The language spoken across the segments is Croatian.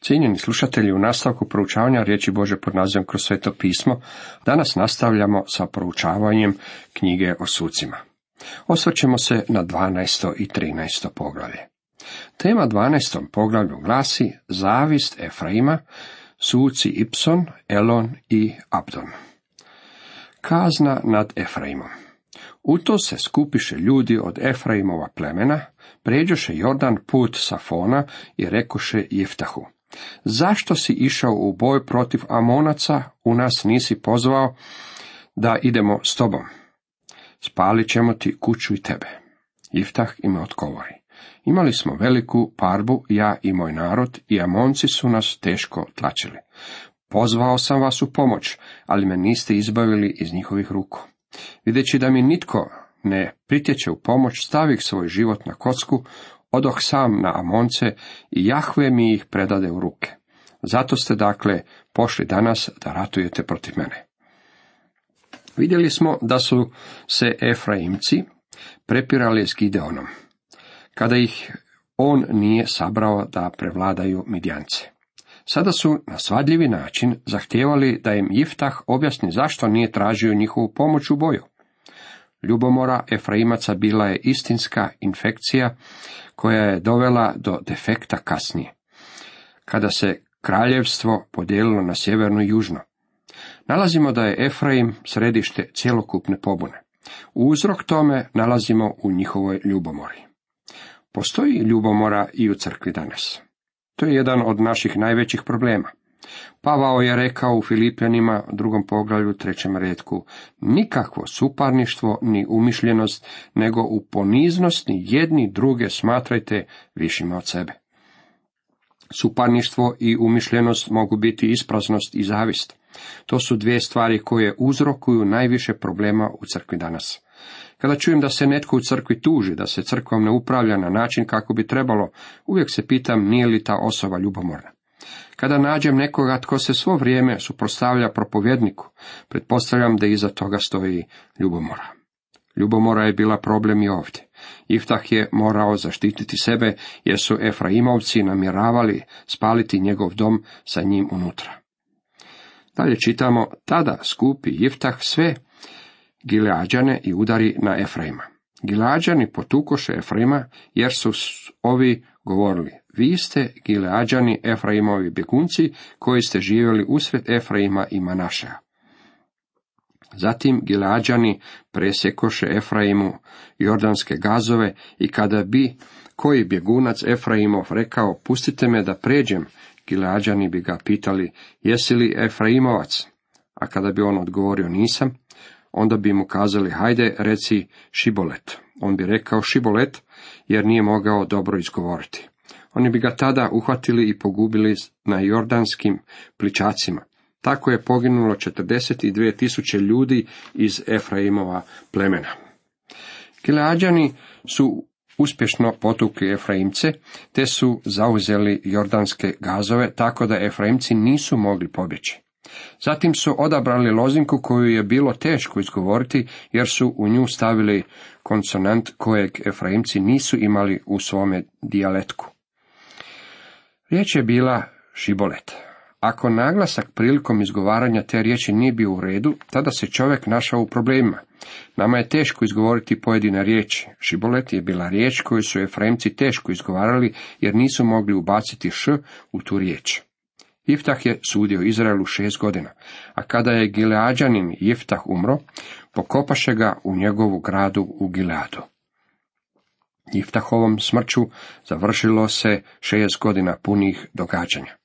Cijenjeni slušatelji, u nastavku proučavanja riječi Bože pod nazivom kroz sveto pismo, danas nastavljamo sa proučavanjem knjige o sucima. Osvrćemo se na 12. i 13. poglavlje. Tema 12. poglavlju glasi Zavist Efraima, suci Ipson, Elon i Abdon. Kazna nad Efraimom. U to se skupiše ljudi od Efraimova plemena, pređoše Jordan put Safona i rekoše Jiftahu. Zašto si išao u boj protiv Amonaca, u nas nisi pozvao da idemo s tobom? Spalit ćemo ti kuću i tebe. Iftah im odgovori. Imali smo veliku parbu, ja i moj narod, i Amonci su nas teško tlačili. Pozvao sam vas u pomoć, ali me niste izbavili iz njihovih ruku. Videći da mi nitko ne pritječe u pomoć, stavih svoj život na kocku, odoh sam na Amonce i Jahve mi ih predade u ruke. Zato ste dakle pošli danas da ratujete protiv mene. Vidjeli smo da su se Efraimci prepirali s Gideonom, kada ih on nije sabrao da prevladaju Midjance. Sada su na svadljivi način zahtijevali da im Jiftah objasni zašto nije tražio njihovu pomoć u boju. Ljubomora Efraimaca bila je istinska infekcija koja je dovela do defekta kasnije, kada se kraljevstvo podijelilo na sjeverno i južno. Nalazimo da je Efraim središte cjelokupne pobune. Uzrok tome nalazimo u njihovoj ljubomori. Postoji ljubomora i u crkvi danas. To je jedan od naših najvećih problema. Pavao je rekao u Filipljanima, drugom poglavlju, trećem redku, nikakvo suparništvo ni umišljenost, nego u poniznost ni jedni druge smatrajte višima od sebe. Suparništvo i umišljenost mogu biti ispraznost i zavist. To su dvije stvari koje uzrokuju najviše problema u crkvi danas. Kada čujem da se netko u crkvi tuži, da se crkvom ne upravlja na način kako bi trebalo, uvijek se pitam nije li ta osoba ljubomorna. Kada nađem nekoga tko se svo vrijeme suprotstavlja propovjedniku, pretpostavljam da iza toga stoji ljubomora. Ljubomora je bila problem i ovdje. Iftah je morao zaštititi sebe jer su Efraimovci namjeravali spaliti njegov dom sa njim unutra. Dalje čitamo, tada skupi Iftah sve Gileađane i udari na Efraima. Gileađani potukoše Efraima jer su ovi govorili, vi ste Gileađani Efraimovi bjegunci koji ste živjeli usred Efraima i Manašeja. Zatim Gileađani presjekoše Efraimu jordanske gazove i kada bi koji bjegunac Efraimov rekao pustite me da pređem, Gileađani bi ga pitali jesi li Efraimovac? A kada bi on odgovorio nisam, onda bi mu kazali hajde reci Šibolet. On bi rekao Šibolet jer nije mogao dobro izgovoriti. Oni bi ga tada uhvatili i pogubili na jordanskim pličacima. Tako je poginulo 42 tisuće ljudi iz Efraimova plemena. Kileađani su uspješno potukli Efraimce, te su zauzeli jordanske gazove, tako da Efraimci nisu mogli pobjeći. Zatim su odabrali lozinku koju je bilo teško izgovoriti, jer su u nju stavili konsonant kojeg Efraimci nisu imali u svome dijaletku. Riječ je bila šibolet. Ako naglasak prilikom izgovaranja te riječi nije bio u redu, tada se čovjek našao u problemima. Nama je teško izgovoriti pojedine riječi. Šibolet je bila riječ koju su Efraimci teško izgovarali jer nisu mogli ubaciti š u tu riječ. Iftah je sudio Izraelu šest godina, a kada je Gileađanin Iftah umro, pokopaše ga u njegovu gradu u Gileadu. Iftahovom smrću završilo se šest godina punih događanja.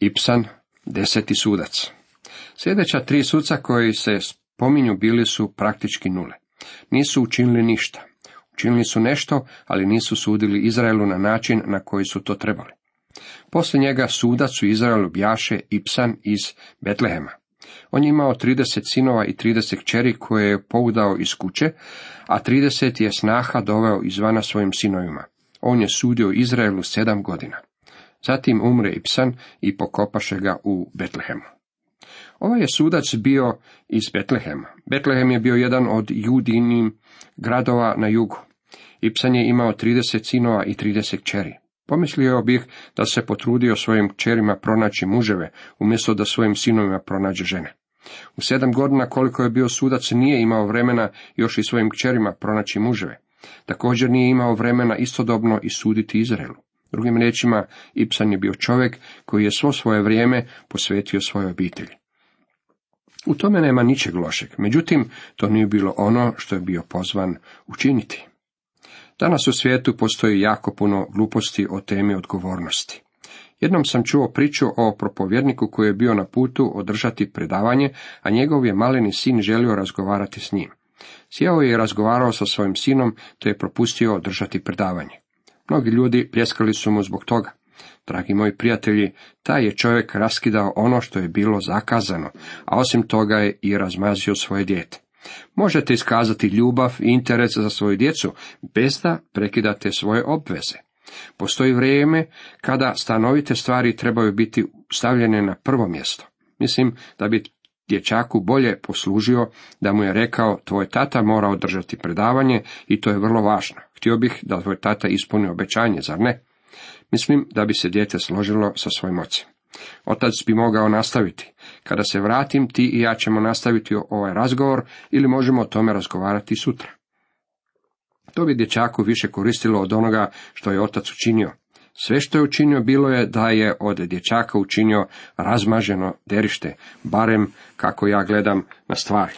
Ipsan, deseti sudac. Sljedeća tri suca koji se spominju bili su praktički nule. Nisu učinili ništa. Učinili su nešto, ali nisu sudili Izraelu na način na koji su to trebali. Poslije njega sudac u Izraelu bjaše Ipsan iz Betlehema. On je imao 30 sinova i 30 kćeri koje je poudao iz kuće, a 30 je snaha doveo izvana svojim sinovima. On je sudio Izraelu sedam godina. Zatim umre Ipsan i pokopaše ga u Betlehemu. Ovaj je sudac bio iz Betlehema. Betlehem je bio jedan od judinim gradova na jugu. Ipsan je imao 30 sinova i 30 kćeri. Pomislio bih da se potrudio svojim kćerima pronaći muževe, umjesto da svojim sinovima pronađe žene. U sedam godina koliko je bio sudac nije imao vremena još i svojim kćerima pronaći muževe. Također nije imao vremena istodobno i suditi Izraelu. Drugim riječima, Ipsan je bio čovjek koji je svo svoje vrijeme posvetio svojoj obitelji. U tome nema ničeg lošeg, međutim, to nije bilo ono što je bio pozvan učiniti. Danas u svijetu postoji jako puno gluposti o temi odgovornosti. Jednom sam čuo priču o propovjedniku koji je bio na putu održati predavanje, a njegov je maleni sin želio razgovarati s njim. Sjeo je i razgovarao sa svojim sinom, te je propustio održati predavanje. Mnogi ljudi pljeskali su mu zbog toga. Dragi moji prijatelji, taj je čovjek raskidao ono što je bilo zakazano, a osim toga je i razmazio svoje dijete. Možete iskazati ljubav i interes za svoju djecu, bez da prekidate svoje obveze. Postoji vrijeme kada stanovite stvari trebaju biti stavljene na prvo mjesto. Mislim da bi dječaku bolje poslužio da mu je rekao tvoj tata mora održati predavanje i to je vrlo važno. Htio bih da tvoj tata ispuni obećanje, zar ne? Mislim da bi se dijete složilo sa svojim ocem. Otac bi mogao nastaviti. Kada se vratim, ti i ja ćemo nastaviti ovaj razgovor ili možemo o tome razgovarati sutra. To bi dječaku više koristilo od onoga što je otac učinio. Sve što je učinio bilo je da je od dječaka učinio razmaženo derište, barem kako ja gledam na stvari.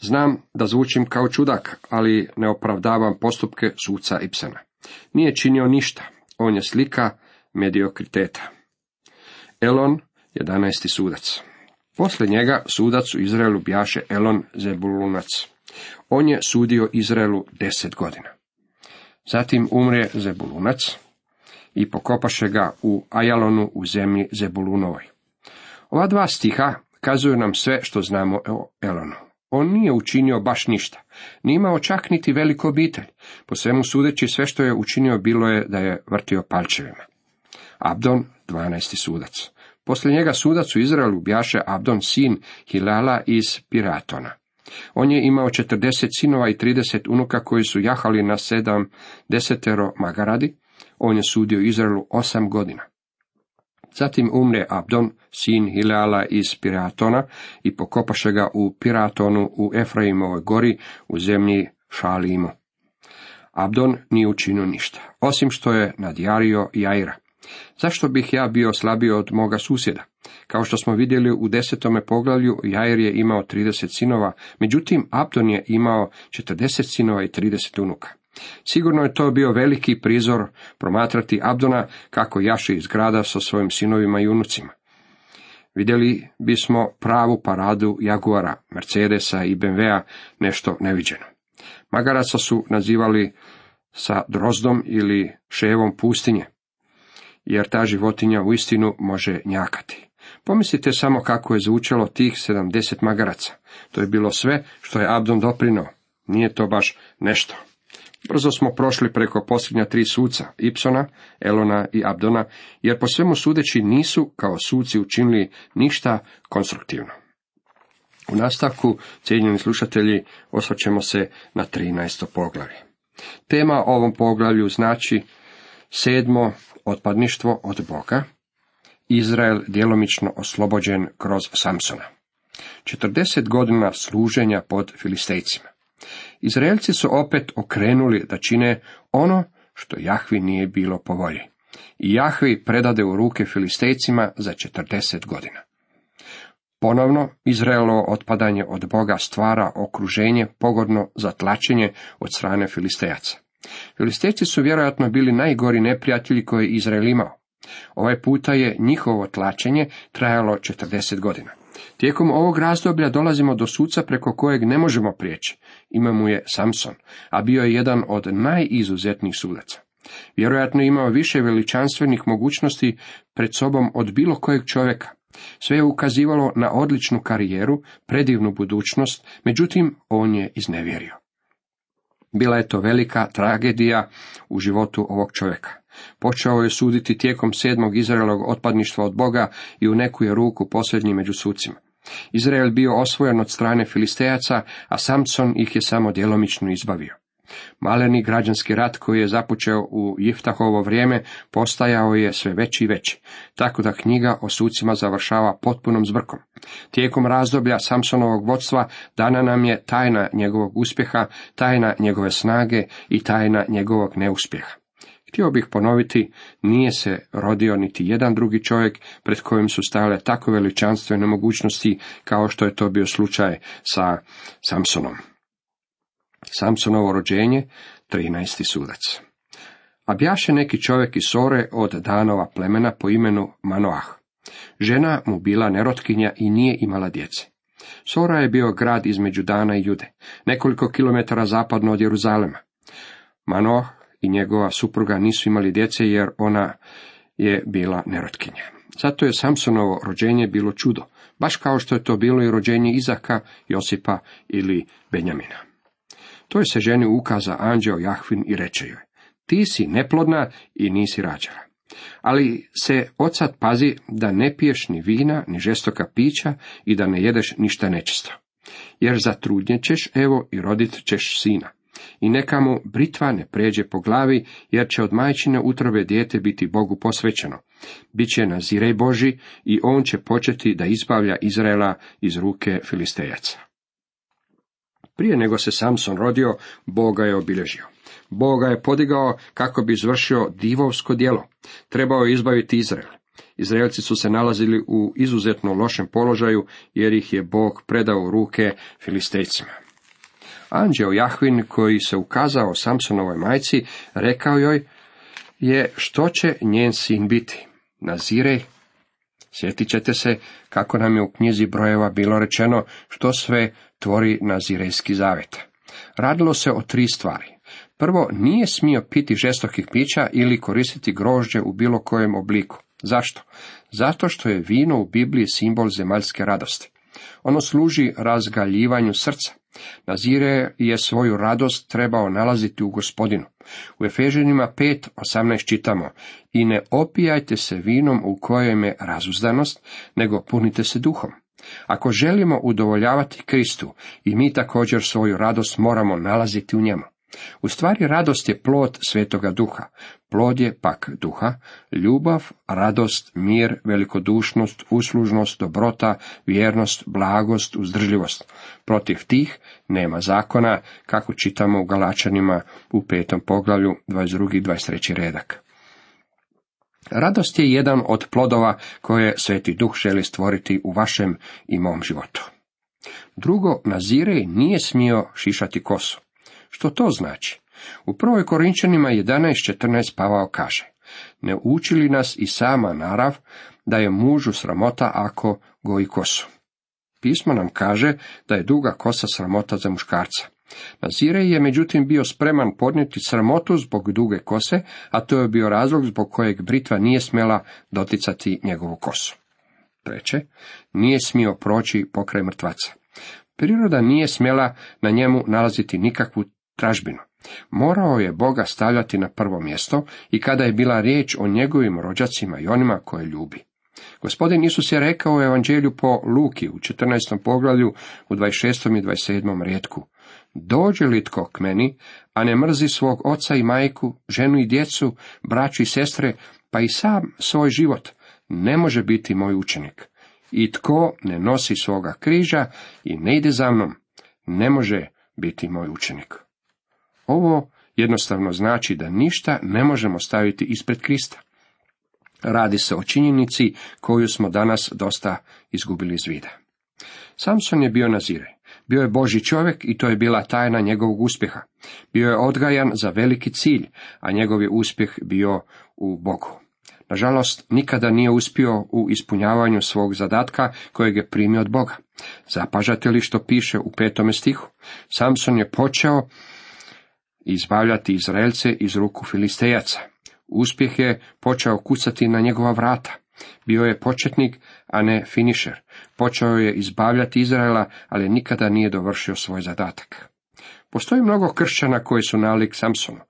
Znam da zvučim kao čudak, ali ne opravdavam postupke suca Ipsena. Nije činio ništa, on je slika mediokriteta. Elon, 11. sudac. Poslije njega sudac u Izraelu bjaše Elon Zebulunac. On je sudio Izraelu deset godina. Zatim umre Zebulunac i pokopaše ga u Ajalonu u zemlji Zebulunovoj. Ova dva stiha kazuju nam sve što znamo o Elonu. On nije učinio baš ništa, nije imao čak niti veliku obitelj. Po svemu sudeći sve što je učinio bilo je da je vrtio palčevima. Abdon, 12. sudac. Poslije njega sudac u Izraelu bjaše Abdon sin Hilala iz Piratona. On je imao 40 sinova i 30 unuka koji su jahali na sedam desetero magaradi. On je sudio Izraelu osam godina. Zatim umre Abdon, sin Hilala iz Piratona, i pokopaše ga u Piratonu u Efraimovoj gori u zemlji Šalimu. Abdon nije učinio ništa, osim što je nadjario Jaira. Zašto bih ja bio slabiji od moga susjeda? Kao što smo vidjeli u desetome poglavlju, Jair je imao 30 sinova, međutim Abdon je imao 40 sinova i 30 unuka. Sigurno je to bio veliki prizor promatrati Abdona kako jaše iz grada sa svojim sinovima i unucima. Vidjeli bismo pravu paradu Jaguara, Mercedesa i BMW-a, nešto neviđeno. Magaraca su nazivali sa drozdom ili ševom pustinje jer ta životinja uistinu može njakati. Pomislite samo kako je zvučalo tih sedamdeset magaraca. To je bilo sve što je Abdon doprinao. Nije to baš nešto. Brzo smo prošli preko posljednja tri suca, Ipsona, Elona i Abdona, jer po svemu sudeći nisu kao suci učinili ništa konstruktivno. U nastavku, cijenjeni slušatelji, osvrćemo se na 13. poglavlje. Tema ovom poglavlju znači sedmo otpadništvo od Boga, Izrael djelomično oslobođen kroz Samsona. 40 godina služenja pod Filistejcima. Izraelci su opet okrenuli da čine ono što Jahvi nije bilo po volji. I Jahvi predade u ruke Filistejcima za 40 godina. Ponovno, Izraelo otpadanje od Boga stvara okruženje pogodno za tlačenje od strane Filistejaca. Filistejci su vjerojatno bili najgori neprijatelji koje je Izrael imao. Ovaj puta je njihovo tlačenje trajalo 40 godina. Tijekom ovog razdoblja dolazimo do suca preko kojeg ne možemo prijeći. Ime mu je Samson, a bio je jedan od najizuzetnijih sudaca. Vjerojatno je imao više veličanstvenih mogućnosti pred sobom od bilo kojeg čovjeka. Sve je ukazivalo na odličnu karijeru, predivnu budućnost, međutim on je iznevjerio. Bila je to velika tragedija u životu ovog čovjeka. Počeo je suditi tijekom sedmog Izraelovog otpadništva od Boga i u neku je ruku posljednji među sucima. Izrael bio osvojen od strane Filistejaca, a Samson ih je samo djelomično izbavio. Maleni građanski rat koji je započeo u Jiftahovo vrijeme postajao je sve veći i veći, tako da knjiga o sucima završava potpunom zbrkom. Tijekom razdoblja Samsonovog vodstva dana nam je tajna njegovog uspjeha, tajna njegove snage i tajna njegovog neuspjeha. Htio bih ponoviti, nije se rodio niti jedan drugi čovjek pred kojim su stajale tako veličanstvene mogućnosti kao što je to bio slučaj sa Samsonom. Samsonovo rođenje, 13. sudac. A bjaše neki čovjek iz Sore od danova plemena po imenu Manoah. Žena mu bila nerotkinja i nije imala djece. Sora je bio grad između Dana i Jude, nekoliko kilometara zapadno od Jeruzalema. Manoah i njegova supruga nisu imali djece jer ona je bila nerotkinja. Zato je Samsonovo rođenje bilo čudo, baš kao što je to bilo i rođenje Izaka, Josipa ili Benjamina. To je se ženi ukaza anđeo Jahvin i reče joj, ti si neplodna i nisi rađala. Ali se sad pazi da ne piješ ni vina, ni žestoka pića i da ne jedeš ništa nečisto. Jer zatrudnjećeš, evo, i rodit ćeš sina. I neka mu britva ne pređe po glavi, jer će od majčine utrobe dijete biti Bogu posvećeno. Biće nazirej Boži i on će početi da izbavlja Izraela iz ruke Filistejaca. Prije nego se Samson rodio, Boga je obilježio. Boga je podigao kako bi izvršio divovsko djelo. Trebao je izbaviti Izrael. Izraelci su se nalazili u izuzetno lošem položaju, jer ih je Bog predao u ruke Filistejcima. Anđeo Jahvin, koji se ukazao Samsonovoj majci, rekao joj je što će njen sin biti. Nazirej, sjetit ćete se kako nam je u knjizi brojeva bilo rečeno što sve tvori nazirejski zavet. Radilo se o tri stvari. Prvo, nije smio piti žestokih pića ili koristiti grožđe u bilo kojem obliku. Zašto? Zato što je vino u Bibliji simbol zemaljske radosti. Ono služi razgaljivanju srca. Nazire je svoju radost trebao nalaziti u gospodinu. U Efežanima 5.18 čitamo I ne opijajte se vinom u kojem je razuzdanost, nego punite se duhom. Ako želimo udovoljavati Kristu, i mi također svoju radost moramo nalaziti u njemu. U stvari radost je plod svetoga duha, plod je pak duha, ljubav, radost, mir, velikodušnost, uslužnost, dobrota, vjernost, blagost, uzdržljivost. Protiv tih nema zakona, kako čitamo u Galačanima u petom poglavlju 22. i 23. redak. Radost je jedan od plodova koje Sveti Duh želi stvoriti u vašem i mom životu. Drugo, Nazirej nije smio šišati kosu. Što to znači? U prvoj Korinčanima 11.14 Pavao kaže, ne uči li nas i sama narav da je mužu sramota ako goji kosu. Pismo nam kaže da je duga kosa sramota za muškarca. Nazirej je međutim bio spreman podnijeti sramotu zbog duge kose, a to je bio razlog zbog kojeg Britva nije smjela doticati njegovu kosu. Treće, nije smio proći pokraj mrtvaca. Priroda nije smjela na njemu nalaziti nikakvu tražbinu. Morao je Boga stavljati na prvo mjesto i kada je bila riječ o njegovim rođacima i onima koje ljubi. Gospodin Isus je rekao u evanđelju po Luki u 14. poglavlju u 26. i 27. rijetku. Dođe li tko k meni, a ne mrzi svog oca i majku, ženu i djecu, braću i sestre, pa i sam svoj život, ne može biti moj učenik. I tko ne nosi svoga križa i ne ide za mnom, ne može biti moj učenik. Ovo jednostavno znači da ništa ne možemo staviti ispred Krista. Radi se o činjenici koju smo danas dosta izgubili iz vida. Samson je bio nazire. Bio je Boži čovjek i to je bila tajna njegovog uspjeha. Bio je odgajan za veliki cilj, a njegov je uspjeh bio u Bogu. Nažalost, nikada nije uspio u ispunjavanju svog zadatka kojeg je primio od Boga. Zapažate li što piše u petome stihu? Samson je počeo izbavljati Izraelce iz ruku Filistejaca. Uspjeh je počeo kucati na njegova vrata. Bio je početnik, a ne finišer. Počeo je izbavljati Izraela, ali nikada nije dovršio svoj zadatak. Postoji mnogo kršćana koji su nalik Samsonu.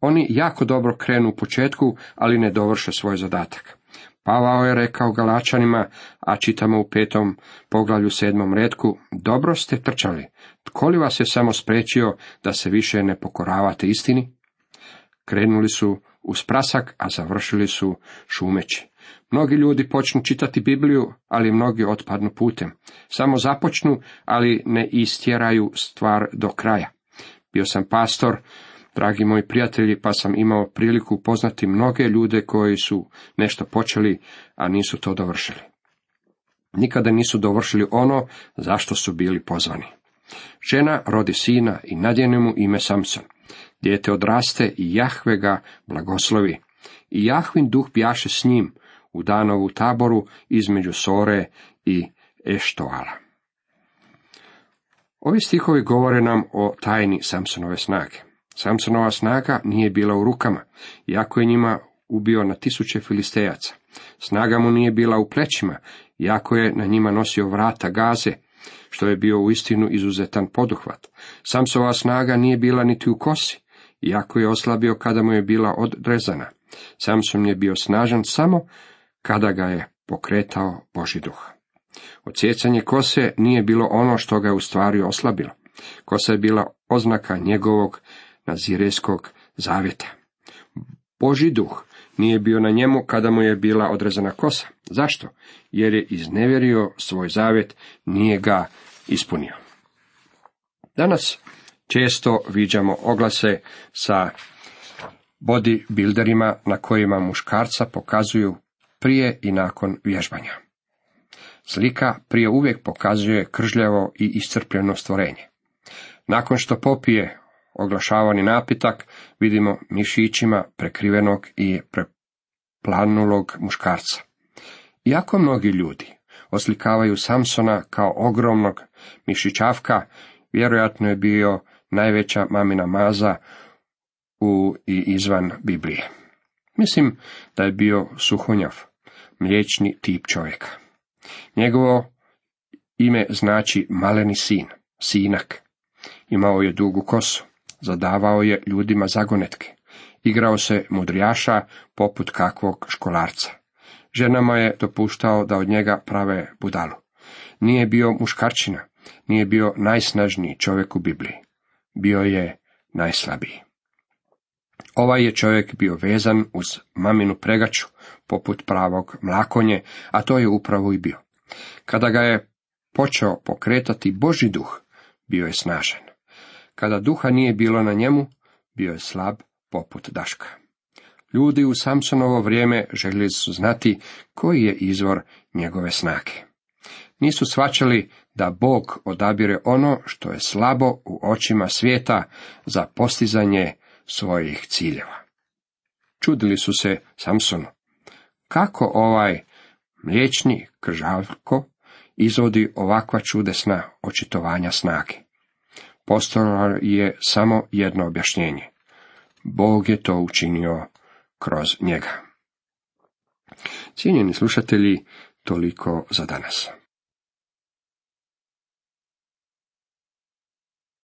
Oni jako dobro krenu u početku, ali ne dovrše svoj zadatak. Pavao je rekao Galačanima, a čitamo u petom poglavlju sedmom redku, dobro ste trčali, tko li vas je samo spriječio da se više ne pokoravate istini? Krenuli su uz prasak, a završili su šumeći. Mnogi ljudi počnu čitati Bibliju, ali mnogi otpadnu putem. Samo započnu, ali ne istjeraju stvar do kraja. Bio sam pastor, dragi moji prijatelji, pa sam imao priliku upoznati mnoge ljude koji su nešto počeli, a nisu to dovršili. Nikada nisu dovršili ono zašto su bili pozvani. Žena rodi sina i nadjene mu ime Samson. Dijete odraste i Jahve ga blagoslovi. I Jahvin duh bjaše s njim u danovu taboru između Sore i Eštoala. Ovi stihovi govore nam o tajni Samsonove snage. Samsonova snaga nije bila u rukama, iako je njima ubio na tisuće filistejaca. Snaga mu nije bila u plećima, iako je na njima nosio vrata gaze, što je bio uistinu izuzetan poduhvat. Samsova snaga nije bila niti u kosi, iako je oslabio kada mu je bila odrezana. Samson je bio snažan samo kada ga je pokretao Boži duh. Odsjecanje kose nije bilo ono što ga u stvari oslabilo. Kosa je bila oznaka njegovog nazireskog zavjeta. Boži duh nije bio na njemu kada mu je bila odrezana kosa. Zašto? Jer je iznevjerio svoj zavjet, nije ga ispunio. Danas često viđamo oglase sa bodybuilderima na kojima muškarca pokazuju prije i nakon vježbanja. Slika prije uvijek pokazuje kržljavo i iscrpljeno stvorenje. Nakon što popije oglašavani napitak, vidimo mišićima prekrivenog i preplanulog muškarca. Iako mnogi ljudi oslikavaju Samsona kao ogromnog mišićavka, vjerojatno je bio najveća mamina maza u i izvan Biblije. Mislim da je bio suhonjav, mliječni tip čovjeka. Njegovo ime znači maleni sin, sinak. Imao je dugu kosu, zadavao je ljudima zagonetke, igrao se mudrijaša poput kakvog školarca. Ženama je dopuštao da od njega prave budalu. Nije bio muškarčina, nije bio najsnažniji čovjek u Bibliji. Bio je najslabiji. Ovaj je čovjek bio vezan uz maminu pregaču, poput pravog mlakonje, a to je upravo i bio. Kada ga je počeo pokretati Boži duh, bio je snažan. Kada duha nije bilo na njemu, bio je slab poput daška. Ljudi u Samsonovo vrijeme željeli su znati koji je izvor njegove snage. Nisu svačali da Bog odabire ono što je slabo u očima svijeta za postizanje svojih ciljeva. Čudili su se Samsonu. Kako ovaj mliječni kržavko izvodi ovakva čudesna očitovanja snage? Postalo je samo jedno objašnjenje. Bog je to učinio kroz njega. Cijenjeni slušatelji, toliko za danas.